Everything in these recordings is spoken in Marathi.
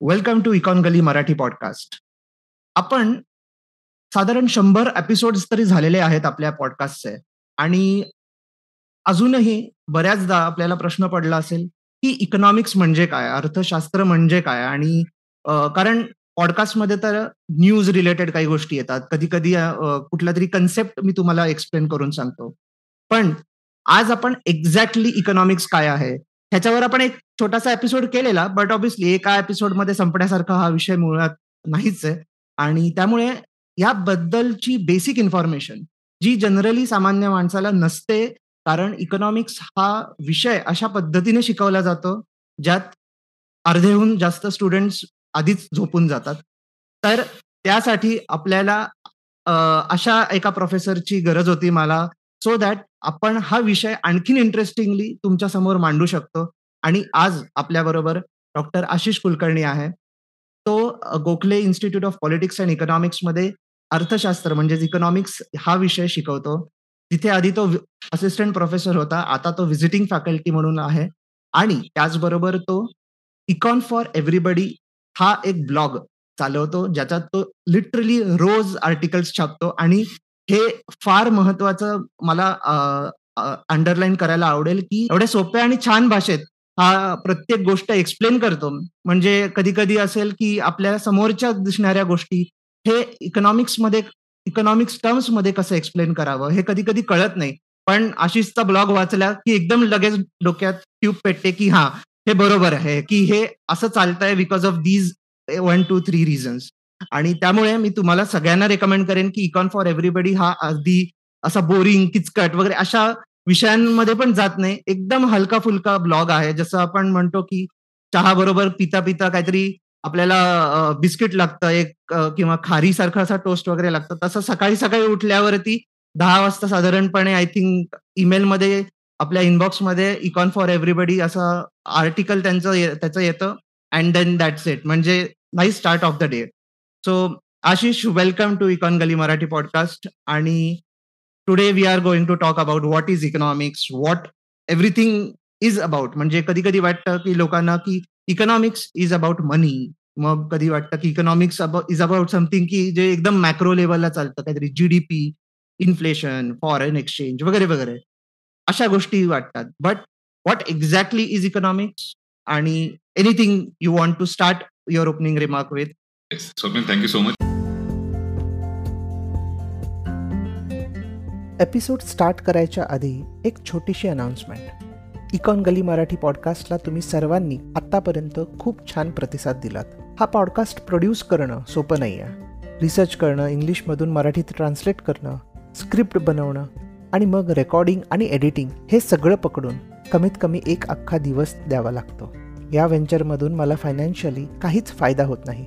Welcome to Econ Galli Marathi podcast आपण साधारण शंभर एपिसोड्स तरी झालेले आहेत आपल्या पॉडकास्टचे आणि अजूनही बऱ्याचदा आपल्याला प्रश्न पडला असेल की इकॉनॉमिक्स म्हणजे काय अर्थशास्त्र म्हणजे काय? आणि कारण पॉडकास्टमध्ये तर न्यूज रिलेटेड काही गोष्टी येतात. कधी कधी कुठला तरी कन्सेप्ट मी तुम्हाला एक्सप्लेन करून सांगतो. पण आज आपण एक्झॅक्टली इकॉनॉमिक्स काय आहे? ह्याच्यावर आपण एक छोटासा एपिसोड केलेला बट ऑब्विसली एका एपिसोडमध्ये संपण्यासारखा हा विषय मुळात नाहीच आहे. आणि त्यामुळे याबद्दलची बेसिक इन्फॉर्मेशन जी जनरली सामान्य माणसाला नसते कारण इकॉनॉमिक्स हा विषय अशा पद्धतीने शिकवला जातो ज्यात अर्धेहून जास्त स्टुडंट्स आधीच झोपून जातात. तर त्यासाठी आपल्याला अशा एका प्रोफेसरची गरज होती मला सो दॅट आपण हा विषय आणखीन इंटरेस्टिंगली तुमच्यासमोर मांडू शकतो. आणि आज आपल्याबरोबर डॉक्टर आशिष कुलकर्णी आहे. तो Gokhale institute of politics and इकॉनॉमिक्समध्ये अर्थशास्त्र म्हणजेच इकॉनॉमिक्स हा विषय शिकवतो. तिथे आधी तो असिस्टंट प्रोफेसर होता. आता तो व्हिजिटिंग फॅकल्टी म्हणून आहे. आणि त्याचबरोबर तो इकॉन फॉर एव्हरीबडी हा एक ब्लॉग चालवतो ज्याच्यात तो लिटरली रोज आर्टिकल्स छापतो आणि हे फार महत्वाचं मला अंडरलाईन करायला आवडेल की एवढ्या सोप्या आणि छान भाषेत हा प्रत्येक गोष्ट एक्सप्लेन करतो. म्हणजे कधी कधी असेल की आपल्या समोरच्या दिसणाऱ्या गोष्टी हे इकॉनॉमिक्समध्ये इकॉनॉमिक्स टर्म्समध्ये कसं एक्सप्लेन करावं हे कधी कधी कळत नाही. पण आशिषचा ब्लॉग वाचला की एकदम लगेच डोक्यात ट्यूब पेटते की हा हे बरोबर आहे की हे असं चालतंय because of these one two three reasons आणि त्यामुळे मी तुम्हाला सगळ्यांना रेकमेंड करेन की इकॉन फॉर एव्हरीबडी हा अगदी असा बोरिंग किचकट वगैरे अशा विषयांमध्ये पण जात नाही. एकदम हलका फुलका ब्लॉग आहे. जसं आपण म्हणतो की चहा बरोबर पिता पिता काहीतरी आपल्याला बिस्किट लागतं एक किंवा खारीसारखा असा टोस्ट वगैरे लागतं. तसं सकाळी सकाळी उठल्यावरती दहा वाजता साधारणपणे आय थिंक ईमेलमध्ये आपल्या इनबॉक्समध्ये इकॉन फॉर एव्हरीबडी असं आर्टिकल त्यांचं त्याचं येतं. अँड देन दॅट्स इट म्हणजे नाही start of the day so Ashish welcome to Econ Gali Marathi podcast आणि today we are going to talk about what is economics what everything is about म्हणजे कधी कधी वाटतं की लोकांना की इकॉनॉमिक्स इज अबाउट मनी मग कधी वाटतं की इकॉनॉमिक्स इज अबाउट समथिंग की जे एकदम मॅक्रो लेवलला चालतं काहीतरी जीडीपी इन्फ्लेशन फॉरेन एक्सचेंज वगैरे वगैरे अशा गोष्टी वाटतात but what exactly is economics आणि anything you want to start your opening remark with thank you so much episode start करायच्या आधी एक छोटीशी अनाउन्समेंट इकॉन गली मराठी पॉडकास्टला तुम्ही सर्वांनी आत्तापर्यंत खूप छान प्रतिसाद दिलात. हा पॉडकास्ट प्रोड्यूस करणं सोपं नाही आहे रिसर्च करणं इंग्लिशमधून मराठीत ट्रान्सलेट करणं स्क्रिप्ट बनवणं आणि मग रेकॉर्डिंग आणि एडिटिंग हे सगळं पकडून कमीत कमी एक अख्खा दिवस द्यावा लागतो. या व्हेंचरमधून मला फायनान्शियली काहीच फायदा होत नाही.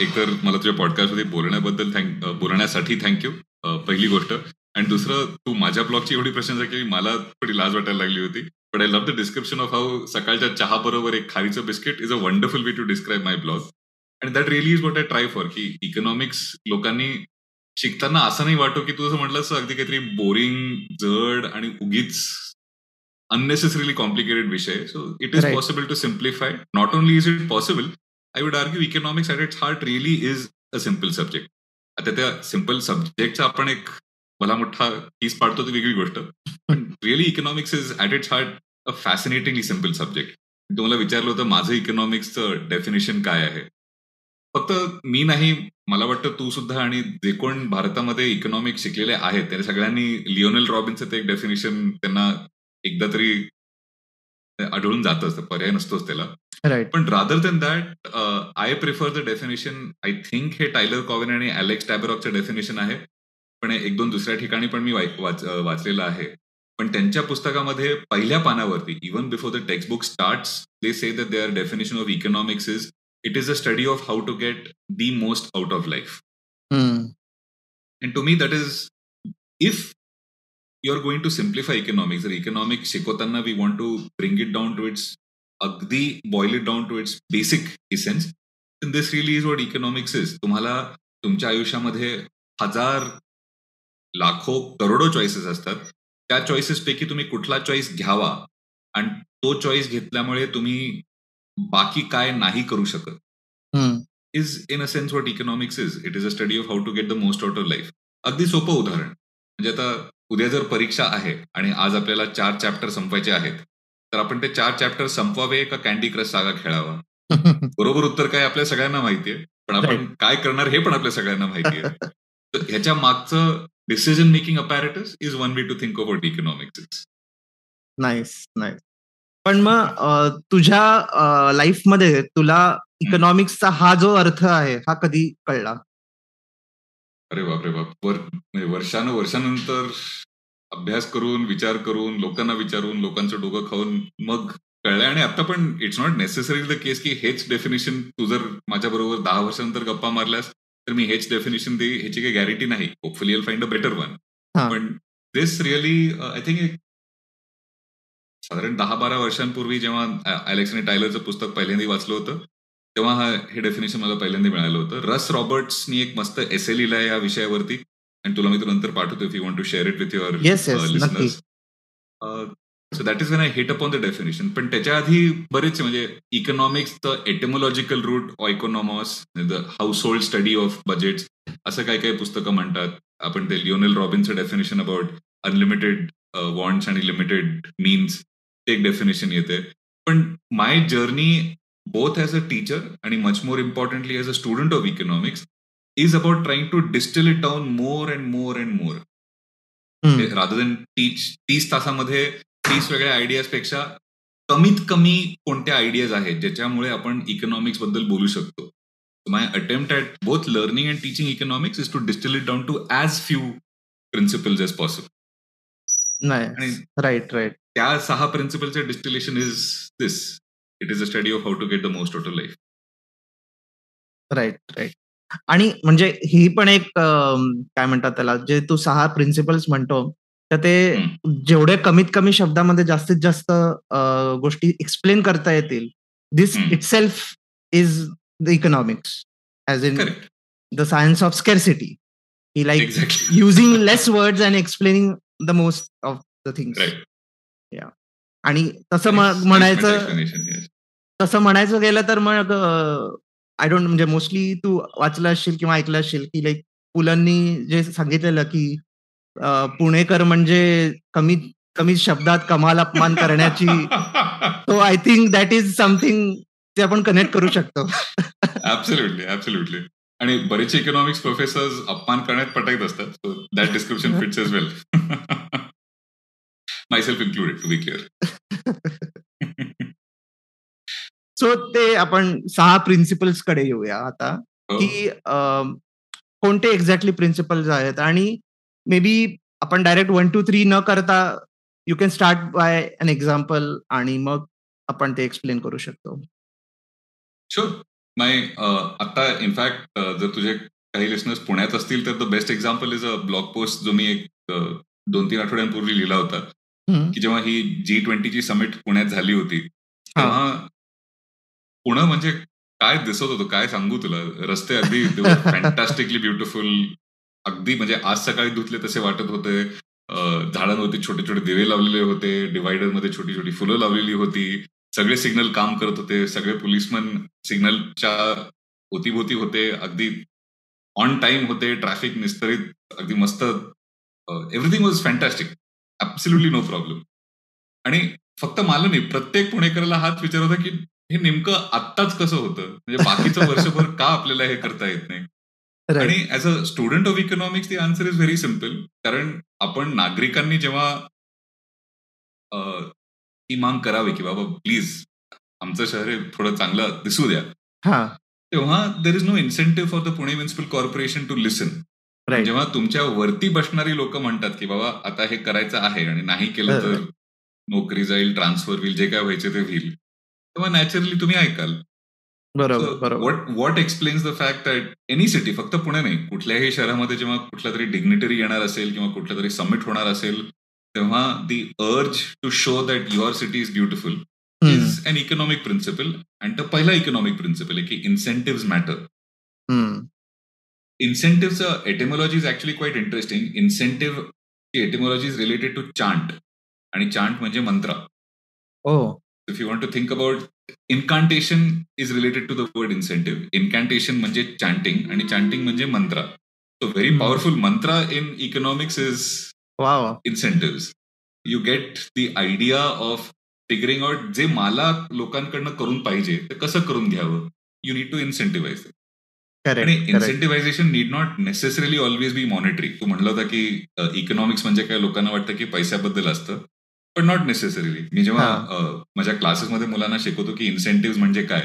एकतर मला तुझ्या पॉडकास्टमध्ये बोलण्याबद्दल थँक बोलण्यासाठी थँक्यू पहिली गोष्ट. आणि दुसरं तू माझ्या ब्लॉगची एवढी प्रशंसा केली मला थोडी लाज वाटायला लागली होती. But I love the description of how सकाळच्या चहा बरोबर एक खारीचं biscuit is a wonderful way to describe my blog आणि that really is what I try for की इकॉनॉमिक्स लोकांनी शिकताना असं नाही वाटो की तू असं म्हटलं अगदी काहीतरी बोरिंग जड आणि उगीच अननेसेसरीली कॉम्प्लिकेटेड विषय. So it is possible to simplify not only is it possible I would argue economics at its heart really is a simple subject आता त्या सिंपल सब्जेक्टचा आपण एक मला मोठा पीस पाडतो ती वेगळी गोष्ट. पण really economics is at its heart a fascinatingly simple subject तुम्हाला विचारलं होतं माझं इकॉनॉमिक्सचं डेफिनेशन काय आहे? फक्त मी नाही मला वाटतं तू सुद्धा आणि जे कोण भारतामध्ये इकॉनॉमिक्स शिकलेले आहेत त्या सगळ्यांनी लिओनल रॉबिनचं ते एक डेफिनेशन त्यांना एकदा तरी आढळून जात असतं पर्याय नसतोच त्याला. राईट पण rather than that I prefer the definition I think हे टायलर कॉविन आणि अलेक्स टॅबरॉकचं डेफिनेशन आहे. पण एक दोन दुसऱ्या ठिकाणी पण मी वाचलेलं आहे. पण त्यांच्या पुस्तकामध्ये पहिल्या पानावरती even before the textbook start they say that their definition of economics is it is a study of how to get the most out of life and to me that is if you are going to simplify economics जर इकॉनॉमिक्स शिकवताना we want to bring it down to its अगदी boil it down to its basic essence this really is what economics is तुम्हाला तुमच्या आयुष्यामध्ये हजार लाखो करोडो चॉईसेस असतात. त्या चॉईसेस पैकी तुम्ही कुठला चॉईस घ्यावा आणि तो चॉईस घेतल्यामुळे तुम्ही बाकी काय नाही करू शकत. Is in a sense what economics is it is a study of how to get the most out of life अगदी सोपं उदाहरण. म्हणजे आता उद्या जर परीक्षा आहे आणि आज आपल्याला चार चॅप्टर संपवायचे आहेत तर आपण ते चार चॅप्टर संपवावे का कॅन्डी क्रश सागा खेळावा? बरोबर उत्तर काय आपल्या सगळ्यांना माहितीये पण आपण काय करणार हे पण आपल्या सगळ्यांना माहितीये. तर ह्याच्या मागचं decision making apparatus is one way to think about economics nice nice पण मग तुझ्या लाईफमध्ये तुला इकॉनॉमिक्सचा हा जो अर्थ आहे हा कधी कळला? अरे बापरे बाप वर वर्षानुवर्षानंतर अभ्यास करून विचार करून लोकांना विचारून लोकांचं डोकं खाऊन मग कळलंय आणि आता पण it's not necessary the case की हेच डेफिनेशन तू जर माझ्या बरोबर दहा वर्षानंतर गप्पा मारल्यास तर मी हेच डेफिनेशन दे ह्याची काही गॅरंटी नाही. Hopefully I'll find a better one पण दिस रिअली आय थिंक साधारण दहा बारा वर्षांपूर्वी जेव्हा अलेक्स आणि टायलरचं पुस्तक पहिल्यांदा वाचलं होतं तेव्हा हा हे डेफिनेशन मला पहिल्यांदा मिळालं होतं. रस रॉबर्ट्सनी एक मस्त एसे लिहिलाय या विषयावरती. आणि तुला मी तो नंतर पाठवतो if you want to share it with your listeners so that is when I hit upon the definition पण त्याच्या आधी बरेच म्हणजे economics the etymological root oikonomos the household study of budget असं काही काही पुस्तकं म्हणतात. आपण ते लिओनेल रॉबिनचं डेफिनेशन अबाउट अनलिमिटेड वॉन्ट्स आणि लिमिटेड मीन्स ते एक डेफिनेशन येते. पण my journey both as a teacher आणि much more importantly as a student of economics is about trying to distil it down more and more and more rather than teach तीस तासामध्ये तीस वेगळ्या आयडियाजपेक्षा कमीत कमी कोणत्या आयडियाज आहेत ज्याच्यामुळे आपण इकॉनॉमिक्सबद्दल बोलू शकतो. My attempt at both learning and teaching economics is to distil it down to as few principles as possible नाही राईट राईट त्या सहा प्रिन्सिपलचे distillation is this it is a study of how to get the most out of life right right आणि म्हणजे ही पण एक काय म्हणतात त्याला जे तू सहा प्रिन्सिपल्स म्हणतो तर ते जेवढे कमीत कमी शब्दामध्ये जास्तीत जास्त गोष्टी एक्सप्लेन करता येतील this itself is the economics as in the science of scarcity he like using less words and explaining the most of the things आणि तसं म्हणायचं तसं म्हणायचं गेलं तर मग आय डोंट म्हणजे मोस्टली तू वाचलं असशील किंवा ऐकलं असशील की लाईक पुलांनी जे सांगितलेलं की पुणेकर म्हणजे कमी कमी शब्दात कमाल अपमान करण्याची तो I think that is something ते आपण कनेक्ट करू शकतो. ऍब्सोल्युटली ऍब्सोल्युटली आणि बरेचसे इकॉनॉमिक्स प्रोफेसर्स अपमान करण्यात पटायत असतात so that description fits as well myself included to be clear so ते आपण सहा प्रिन्सिपल्सकडे येऊया आता की कोणते एक्झॅक्टली प्रिन्सिपल्स आहेत आणि मे बी आपण डायरेक्ट वन टू थ्री न करता you can start by an example आणि मग आपण ते एक्सप्लेन करू शकतो. शुअर नाही आता इनफॅक्ट जर तुझे काही लिस्नर्स पुण्यात असतील तर the best example is a blog post जो मी एक दोन तीन आठवड्यांपूर्वी लिहिला होता की जेव्हा ही जी ट्वेंटीची समिट पुण्यात झाली होती तेव्हा पुणे म्हणजे काय दिसत होतं काय सांगू तुला? रस्ते अगदी फॅन्टॅस्टिकली ब्युटिफुल अगदी म्हणजे आज सकाळी धुतले तसे वाटत होते. झाडांवरती छोटे छोटे दिवे लावलेले होते डिवायडरमध्ये छोटी छोटी फुलं लावलेली होती. सगळे सिग्नल काम करत होते. सगळे पोलिसमन सिग्नलच्या होतीभोवती होते. अगदी ऑन टाइम होते. ट्रॅफिक निस्तरित अगदी मस्त. Everything was fantastic absolutely no problem आणि फक्त मला नाही प्रत्येक पुणेकराला हाच विचार होता की हे नेमकं आत्ताच कसं होतं? म्हणजे बाकीचं वर्षभर का आपल्याला हे करता येत नाही? आणि as a student of economics the answer is very simple कारण आपण नागरिकांनी जेव्हा ही मांग करावी की बाबा प्लीज आमचं शहर हे थोडं चांगलं दिसू द्या. तेव्हा there is no incentive for the Pune municipal corporation to listen जेव्हा तुमच्या वरती बसणारी लोक म्हणतात की बाबा आता हे करायचं आहे आणि नाही केलं तर नोकरी जाईल ट्रान्सफर होईल जे काय व्हायचे ते होईल. तेव्हा नॅचरली तुम्ही ऐकाल. बरोबर what what explains the fact that any city फक्त पुणे नाही कुठल्याही शहरामध्ये जेव्हा कुठला तरी डिग्निटरी येणार असेल किंवा कुठलं तरी समिट होणार असेल तेव्हा the urge to show that your city is beautiful is an economic principle and the पहिला इकॉनॉमिक प्रिन्सिपल आहे की incentive matter इन्सेंटिव्हचं etymology is actually quite interesting incentive etymology is related to chant आणि चांट म्हणजे मंत्रा. If you want to think about incantation is related to the word incentive incantation म्हणजे चांटिंग आणि चांटिंग म्हणजे मंत्रा so very powerful mantra in economics is incentive you get the idea of figuring out जे मला लोकांकडनं करून पाहिजे ते कसं करून घ्यावं यू नीड टू इन्सेंटिव्हाइज आणि incentivisation need not necessarily always be monetary तू म्हणलं होता की इकॉनॉमिक्स म्हणजे काय? लोकांना वाटतं की पैशाबद्दल असतं. पण नॉट नेसेसरीली मी जेव्हा माझ्या क्लासेसमध्ये मुलांना शिकवतो की इन्सेंटिव्ह म्हणजे काय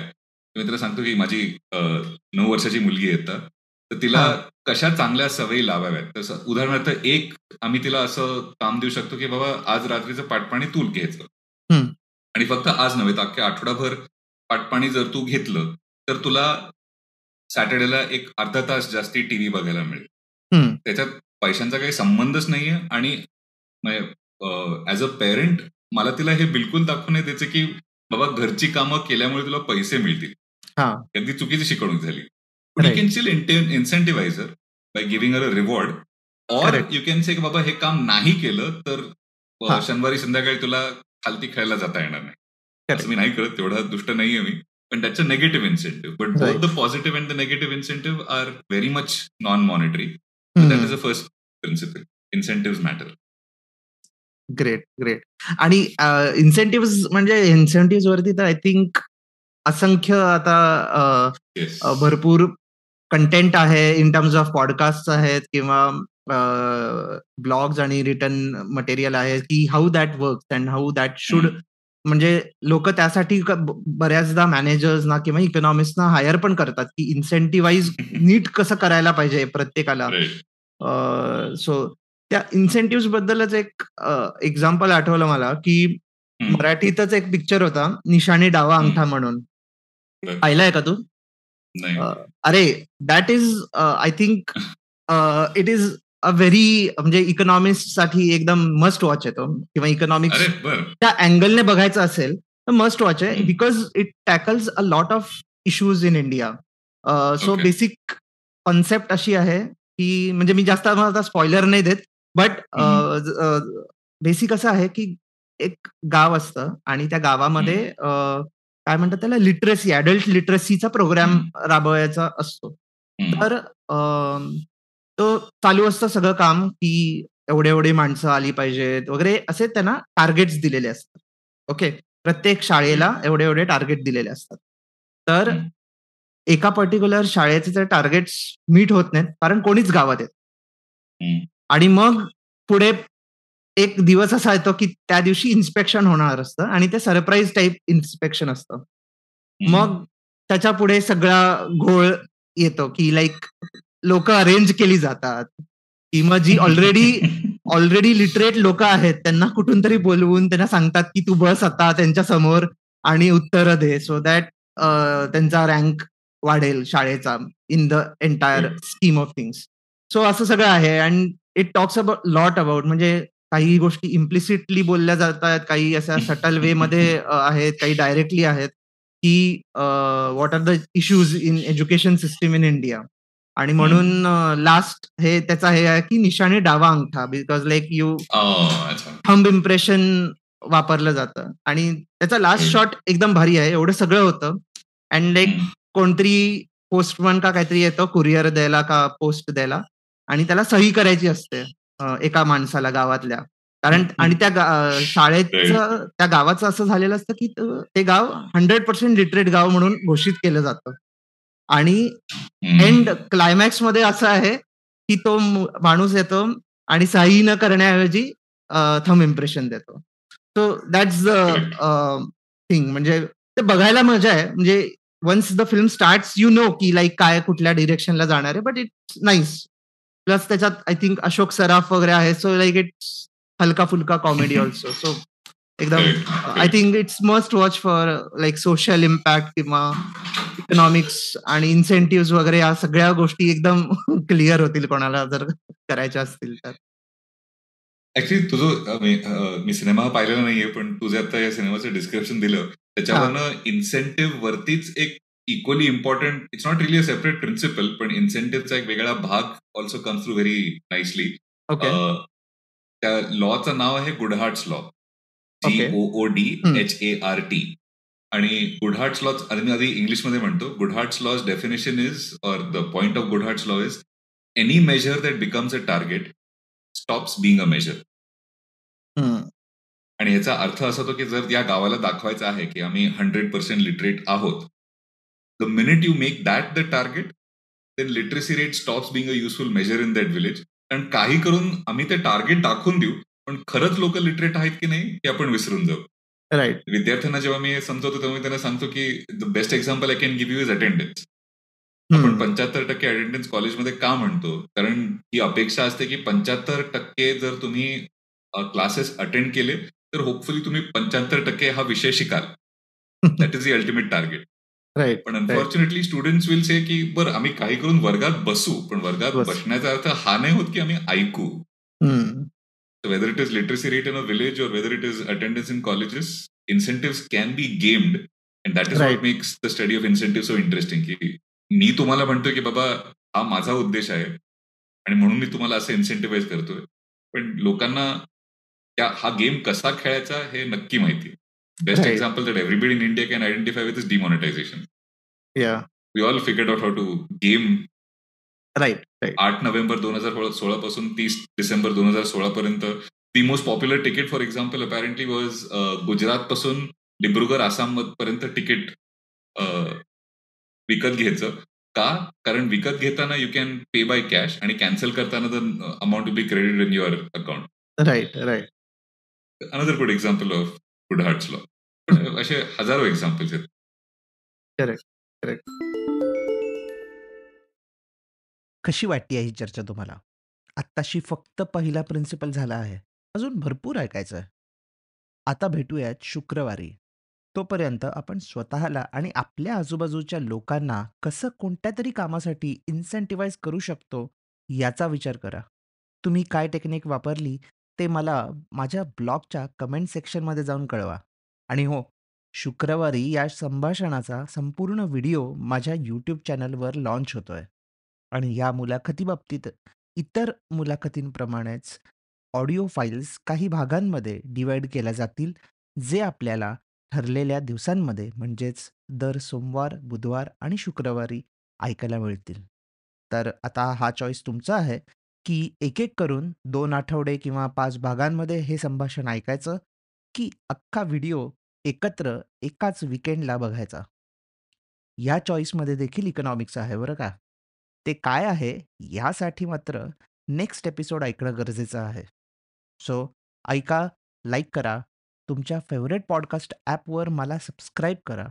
मी त्याला सांगतो की माझी नऊ वर्षाची मुलगी येतं तर तिला कशा चांगल्या सवयी लावाव्यात? तसं उदाहरणार्थ एक आम्ही तिला असं काम देऊ शकतो की बाबा आज रात्रीचं पाटपाणी तू घ्यायचं. आणि फक्त आज नव्हे तर अख्ख्या आठवडाभर पाटपाणी जर तू घेतलं तर तुला सॅटर्डेला एक अर्धा तास जास्ती टीव्ही बघायला मिळेल. त्याच्यात पैशांचा काही संबंधच नाहीये आणि ऍज अ पेरेंट मला तिला हे बिलकुल दाखवून द्यायचं की बाबा घरची कामं केल्यामुळे तुला पैसे मिळतील. अगदी चुकीची शिकवणूक झाली. You can still incentivise by giving a reward or you can say बाबा हे काम नाही केलं तर शनिवारी संध्याकाळी तुला खालती खेळायला जाता येणार नाही. असं मी नाही करत तेवढा दुष्ट नाहीये मी. पण that's a negative incentive. But both right. the positive and the negative incentive are very much non-monetary. Mm. That is the first principle. Great great आणि इन्सेंटिव्ह म्हणजे इन्सेंटिव्ह वरती तर आय थिंक असंख्य आता भरपूर कंटेंट आहे इन टर्म्स ऑफ पॉडकास्ट आहेत किंवा ब्लॉग्स आणि रिटर्न मटेरियल आहे की how that work and how that should म्हणजे लोक त्यासाठी बऱ्याचदा मॅनेजर्स ना किंवा इकॉनॉमिस्ट ना हायर पण करतात की इन्सेंटिव्हाइज नीट कसं करायला पाहिजे प्रत्येकाला. सो त्या इन्सेंटिव्ह बद्दलच एक एक्झाम्पल आठवलं मला की मराठीतच एक पिक्चर होता निशाणी डावा अंगठा म्हणून. पाहिलाय का तू? अरे that is I think it is a very म्हणजे इकॉनॉमिस्टसाठी एकदम मस्ट वॉच आहे तो. किंवा इकॉनॉमिक्स त्या अँगलने बघायचं असेल तर मस्ट वॉच आहे. Because it tackles a lot of issues in India so basic concept अशी आहे की म्हणजे मी जास्त आता स्पॉइलर नाही देत बट बेसिक असं आहे की एक गाव असतं आणि त्या गावामध्ये काय म्हणतात त्याला लिटरसी अडल्ट लिटरसीचा प्रोग्राम राबवायचा असतो. तर तो चालू असतं सगळं काम की एवढे एवढे माणसं आली पाहिजेत वगैरे असे त्यांना टार्गेट्स दिलेले असतात. ओके? प्रत्येक शाळेला एवढे एवढे टार्गेट दिलेले असतात. तर एका पर्टिक्युलर शाळेचे जर टार्गेट्स मीट होत नाहीत कारण कोणीच गावात येत आणि मग पुढे एक दिवस असा येतो की त्या दिवशी इन्स्पेक्शन होणार असतं आणि ते सरप्राईज टाईप इन्स्पेक्शन असतं. मग त्याच्या पुढे सगळा घोळ येतो की लाईक लोक अरेंज केली जातात. किंवा जी ऑलरेडी ऑलरेडी लिटरेट लोक आहेत त्यांना कुठून तरी बोलवून त्यांना सांगतात की तू बस आता त्यांच्यासमोर आणि उत्तर दे सो दॅट त्यांचा रँक वाढेल शाळेचा in the entire scheme of things so असं सगळं आहे. And it talks about lot about म्हणजे काही गोष्टी इम्प्लिसिटली बोलल्या जातात काही अशा सटल वे मध्ये आहेत काही डायरेक्टली आहेत की what are the issues in education system in India आणि म्हणून लास्ट हे त्याचा हे आहे की निशाणे डावा अंगठा because like you thumb impression वापरलं जातं. आणि त्याचा लास्ट शॉट एकदम भारी आहे एवढं सगळं होतं. अँड लाईक कोणतरी पोस्टमन का काहीतरी येतं कुरिअर द्यायला का पोस्ट द्यायला. आणि त्याला सही करायची असते एका माणसाला गावातल्या. कारण आणि त्या शाळेचं त्या गावाचं असं झालेलं असतं की ते गाव हंड्रेड पर्सेंट लिटरेट गाव म्हणून घोषित केलं जातं. आणि एंड क्लायमॅक्समध्ये असं आहे की तो माणूस येतो आणि सही न करण्याऐवजी थम इम्प्रेशन देतो. सो दॅट्स द थिंग म्हणजे ते बघायला मजा आहे. म्हणजे once the film start you know की लाईक काय कुठल्या डिरेक्शनला जाणार आहे बट इट्स नाईस प्लस त्याच्यात आय थिंक अशोक सराफ वगैरे आहे सो लाईक इट्स हलका फुलका कॉमेडी ऑल्सो सो एकदम I think it's must watch for like social impact किंवा इकॉनॉमिक्स आणि इन्सेंटिव्ह वगैरे या सगळ्या गोष्टी एकदम क्लिअर होतील कोणाला जर करायच्या असतील तर. ऍक्च्युली तुझं मी सिनेमा पाहिलेला नाहीये पण तुझे आता या सिनेमाचं डिस्क्रिप्शन दिलं. त्याच्यावरनं इन्सेंटिव्ह वरतीच एक equally important it's not really a separate principle पण इन्सेंटिव्हचा एक वेगळा भाग also comes to very nicely त्या लॉचं नाव आहे Goodhart's law C O O D H A R T आणि गुडहार्ट्स लॉ मी आधी इंग्लिशमध्ये म्हणतो. Goodhart's law's definition is or the point of Goodhart's law is any measure that becomes a target stops being a measure आणि याचा अर्थ असा होतो की जर या गावाला दाखवायचं आहे की आम्ही हंड्रेड पर्सेंट लिटरेट आहोत the minute you make that the target then literacy rate stops being a useful measure in that village कारण काही करून आम्ही ते टार्गेट दाखवून देऊ पण खरंच लोक लिटरेट आहेत की नाही हे आपण विसरून जाऊ. राईट विद्यार्थ्यांना जेव्हा मी समजवतो तेव्हा मी त्यांना सांगतो की the best example I can give you is attendance आपण पंच्याहत्तर टक्के अटेंडन्स कॉलेजमध्ये का म्हणतो? कारण ही अपेक्षा असते की पंच्याहत्तर टक्के जर तुम्ही क्लासेस अटेंड केले तर होपफुली तुम्ही पंच्याहत्तर टक्के हा विषय शिकाल. That is the ultimate target right पण अनफॉर्च्युनेटली स्टुडंट्स विल से की बरं आम्ही काही करून वर्गात बसू पण वर्गात बसण्याचा अर्थ हा नाही होत की आम्ही ऐकू. Whether it is literacy rate in a village or whether it is attendance in colleges incentive can be gamed and that is what makes the study of incentive so interesting की मी तुम्हाला म्हणतोय की बाबा हा माझा उद्देश आहे आणि म्हणून मी तुम्हाला असं इन्सेंटिव्हाइज करतोय. पण लोकांना त्या हा गेम कसा खेळायचा हे नक्की माहिती best example that everybody in India can identify with is demonetisation we all figured out how to game right आठ नोव्हेंबर दोन हजार सोळा पासून तीस डिसेंबर दोन हजार सोळा पर्यंत the most popular ticket for example apparently was Gujarat पासून डिब्रुगड आसाम पर्यंत तिकीट विकत घ्यायचं. का? कारण विकत घेताना you can pay by cash आणि कॅन्सल करताना the amount be credit in your account right right another good example of Goodhart's law असे हजारो एक्झाम्पल्स आहेत. करेक्ट करेक्ट कशी वाटते ही चर्चा तुम्हाला? आत्ताशी फक्त पहिला प्रिन्सिपल झाला आहे. अजून भरपूर ऐकायचं आहे आता भेटूयात शुक्रवारी. तोपर्यंत आपण स्वतःला आणि आपल्या आजूबाजूच्या लोकांना कसं कोणत्या तरी कामासाठी इन्सेंटिवाइज करू शकतो याचा विचार करा. तुम्ही काय टेक्निक वापरली ते मला माझ्या ब्लॉगच्या कमेंट सेक्शनमध्ये जाऊन कळवा. आणि हो शुक्रवारी या संभाषणाचा संपूर्ण व्हिडिओ माझ्या यूट्यूब चॅनलवर लॉन्च होतोय. आणि या मुलाखतीबाबतीत इतर मुलाखतींप्रमाणेच ऑडिओ फाईल्स काही भागांमध्ये डिवाइड केल्या जातील जे आपल्याला ठरलेल्या दिवसांमध्ये म्हणजेच दर सोमवार बुधवार आणि शुक्रवारी ऐकायला मिळतील. तर आता हा चॉईस तुमचा आहे की एक एक करून दोन आठवडे किंवा पाच भागांमध्ये हे संभाषण ऐकायचं की अख्खा व्हिडिओ एकत्र एकाच विकेंडला बघायचा. या चॉईसमध्ये देखील इकॉनॉमिक्स आहे बरं का. ते काय आहे? यासाठी मात्र नेक्स्ट एपिसोड ऐकणं गरजेचं आहे. सो ऐका लाईक करा. तुमच्या फेवरेट पॉडकास्ट ॲपवर मला सबस्क्राईब करा.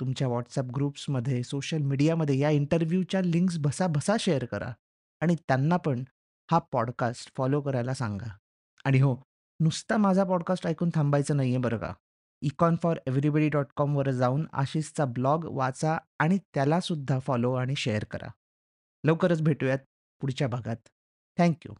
तुमच्या व्हॉट्सअप ग्रुप्समध्ये सोशल मीडियामध्ये या इंटरव्ह्यूच्या लिंक्स भसा भसा शेअर करा. आणि त्यांना पण हा पॉडकास्ट फॉलो करायला सांगा. आणि हो नुसता माझा पॉडकास्ट ऐकून थांबायचं नाही आहे बरं का. इकॉन फॉर एव्हरीबडी डॉट कॉमवर जाऊन आशिषचा ब्लॉग वाचा आणि त्यालासुद्धा फॉलो आणि शेअर करा. लवकरच भेटूयात पुढच्या भागात. थँक्यू